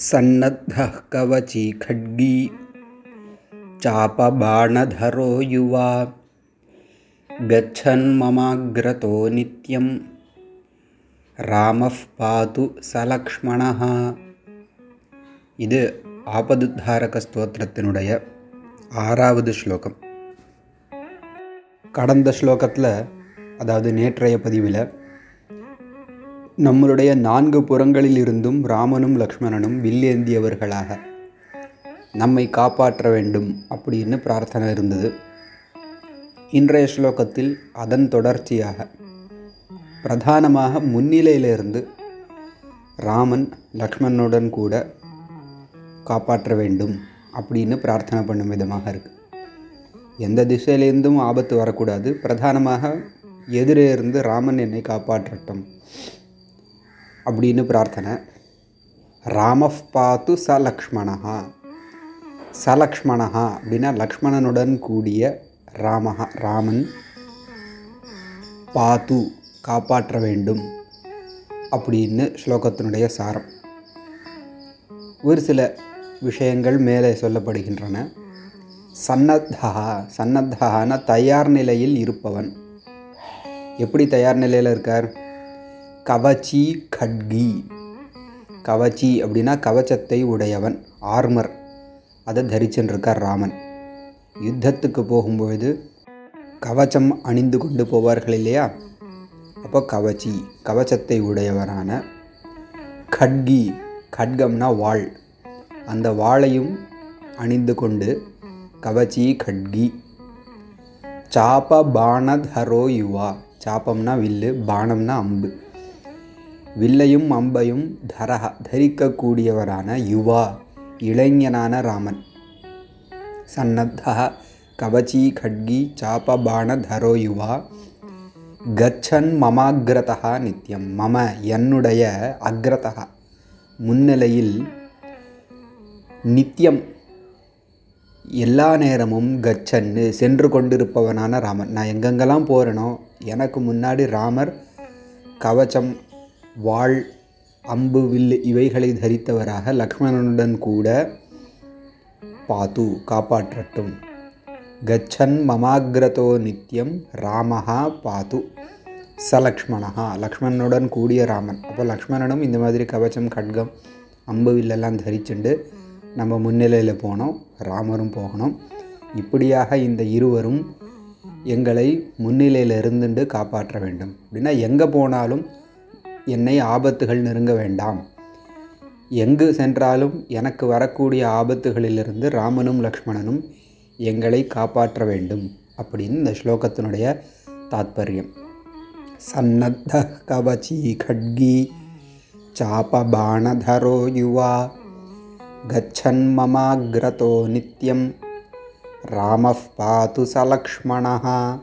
सन्नद्धः कवची खड्गी चापबाणधरो युवा गच्छन्ममाग्रतो नित्यं ராமஃப் பாது சலக்ஷ்மணஹா இது ஆபதுத்தாரக ஸ்தோத்திரத்தினுடைய ஆறாவது ஸ்லோகம் கடந்த ஸ்லோகத்தில் அதாவது நேற்றைய பதிவில் நம்மளுடைய நான்கு புறங்களில் இருந்தும் ராமனும் லக்ஷ்மணனும் வில்லேந்தியவர்களாக. நம்மை காப்பாற்ற வேண்டும் அப்படின்னு பிரார்த்தனை இருந்தது. இன்றைய ஸ்லோகத்தில் அதன் தொடர்ச்சியாக பிரதானமாக முன்னிலையிலிருந்து ராமன் லக்ஷ்மணனுடன் கூட காப்பாற்ற வேண்டும் அப்படின்னு பிரார்த்தனை பண்ணும் விதமாக இருக்குது எந்த திசையிலேருந்தும் ஆபத்து வரக்கூடாது. பிரதானமாக எதிரே இருந்து ராமன் என்னை காப்பாற்றட்டும். அப்படின்னு பிரார்த்தனை. ராமஃப் பாத்து ச லக்ஷ்மணா சலக்ஷ்மணா அப்படின்னா லக்ஷ்மணனுடன் கூடிய ராமஹா ராமன். பாத்து காப்பாற்ற வேண்டும் அப்படின்னு ஸ்லோகத்தினுடைய சாரம். ஒரு சில விஷயங்கள் மேலே சொல்லப்படுகின்றன. சன்னத்தா சன்னத்தான தயார் நிலையில் இருப்பவன். எப்படி தயார் நிலையில் இருக்கார்? கவச்சி கட்கி. கவச்சி அப்படின்னா கவச்சத்தை உடையவன் ஆர்மர். அதை தரிச்சுருக்கார் ராமன். யுத்தத்துக்கு போகும்பொழுது கவச்சம் அணிந்து கொண்டு போவார்கள் இல்லையா? அப்போ கவச்சி கவச்சத்தை உடையவரான கட்கி. கட்கம்னா வாள். அந்த வாளையும் அணிந்து கொண்டு கவச்சி கட்கி. சாப்ப பாணதரோ யுவா. சாப்பம்னா வில்லு பானம்னா அம்பு. வில்லையும் அம்பையும் தரக தரிக்கக்கூடியவரான யுவா இளைஞனான ராமன். சன்னத்தா கவச்சி கட்கி சாபபாண தரோ யுவா. கச்சன் மமாகிரதா நித்தியம் மம என்னுடைய அக்ரதா முன்னிலையில் நித்தியம் எல்லா நேரமும் கச்சன்னு சென்று கொண்டிருப்பவனான ராமன். நான் எங்கெங்கெல்லாம் போகிறேனோ எனக்கு முன்னாடி ராமர் கவச்சம் வாழ் அம்பு வில் இவைகளை தரித்தவராக லக்ஷ்மணனுடன் கூட பாத்து காப்பாற்றட்டும். கச்சன் மமாகிரதோ நித்தியம் ராமஹா பாத்து. சலக்ஷ்மணா லக்ஷ்மணனுடன் கூடிய ராமன். அப்போ லக்ஷ்மணனும் இந்த மாதிரி கவச்சம் கட்கம் அம்பு வில்லெல்லாம் தரிச்சுண்டு நம்ம முன்னிலையில் போனோம் ராமரும் போகணும். இப்படியாக இந்த இருவரும் எங்களை முன்னிலையில் இருந்துட்டு காப்பாற்ற வேண்டும். அப்படின்னா எங்கே போனாலும் என்னை ஆபத்துகள் நெருங்க வேண்டாம். எங்கு சென்றாலும் எனக்கு வரக்கூடிய ஆபத்துகளிலிருந்து ராமனும் லக்ஷ்மணனும் எங்களை காப்பாற்ற வேண்டும் அப்படின்னு இந்த ஸ்லோகத்தினுடைய தாத்பரியம். சன்னத்த கவச்சி கட்கி சாபபாணதரோ யுவா கச்சன் மமாகிரதோ நித்யம். ராம பாது சலக்ஷ்மணா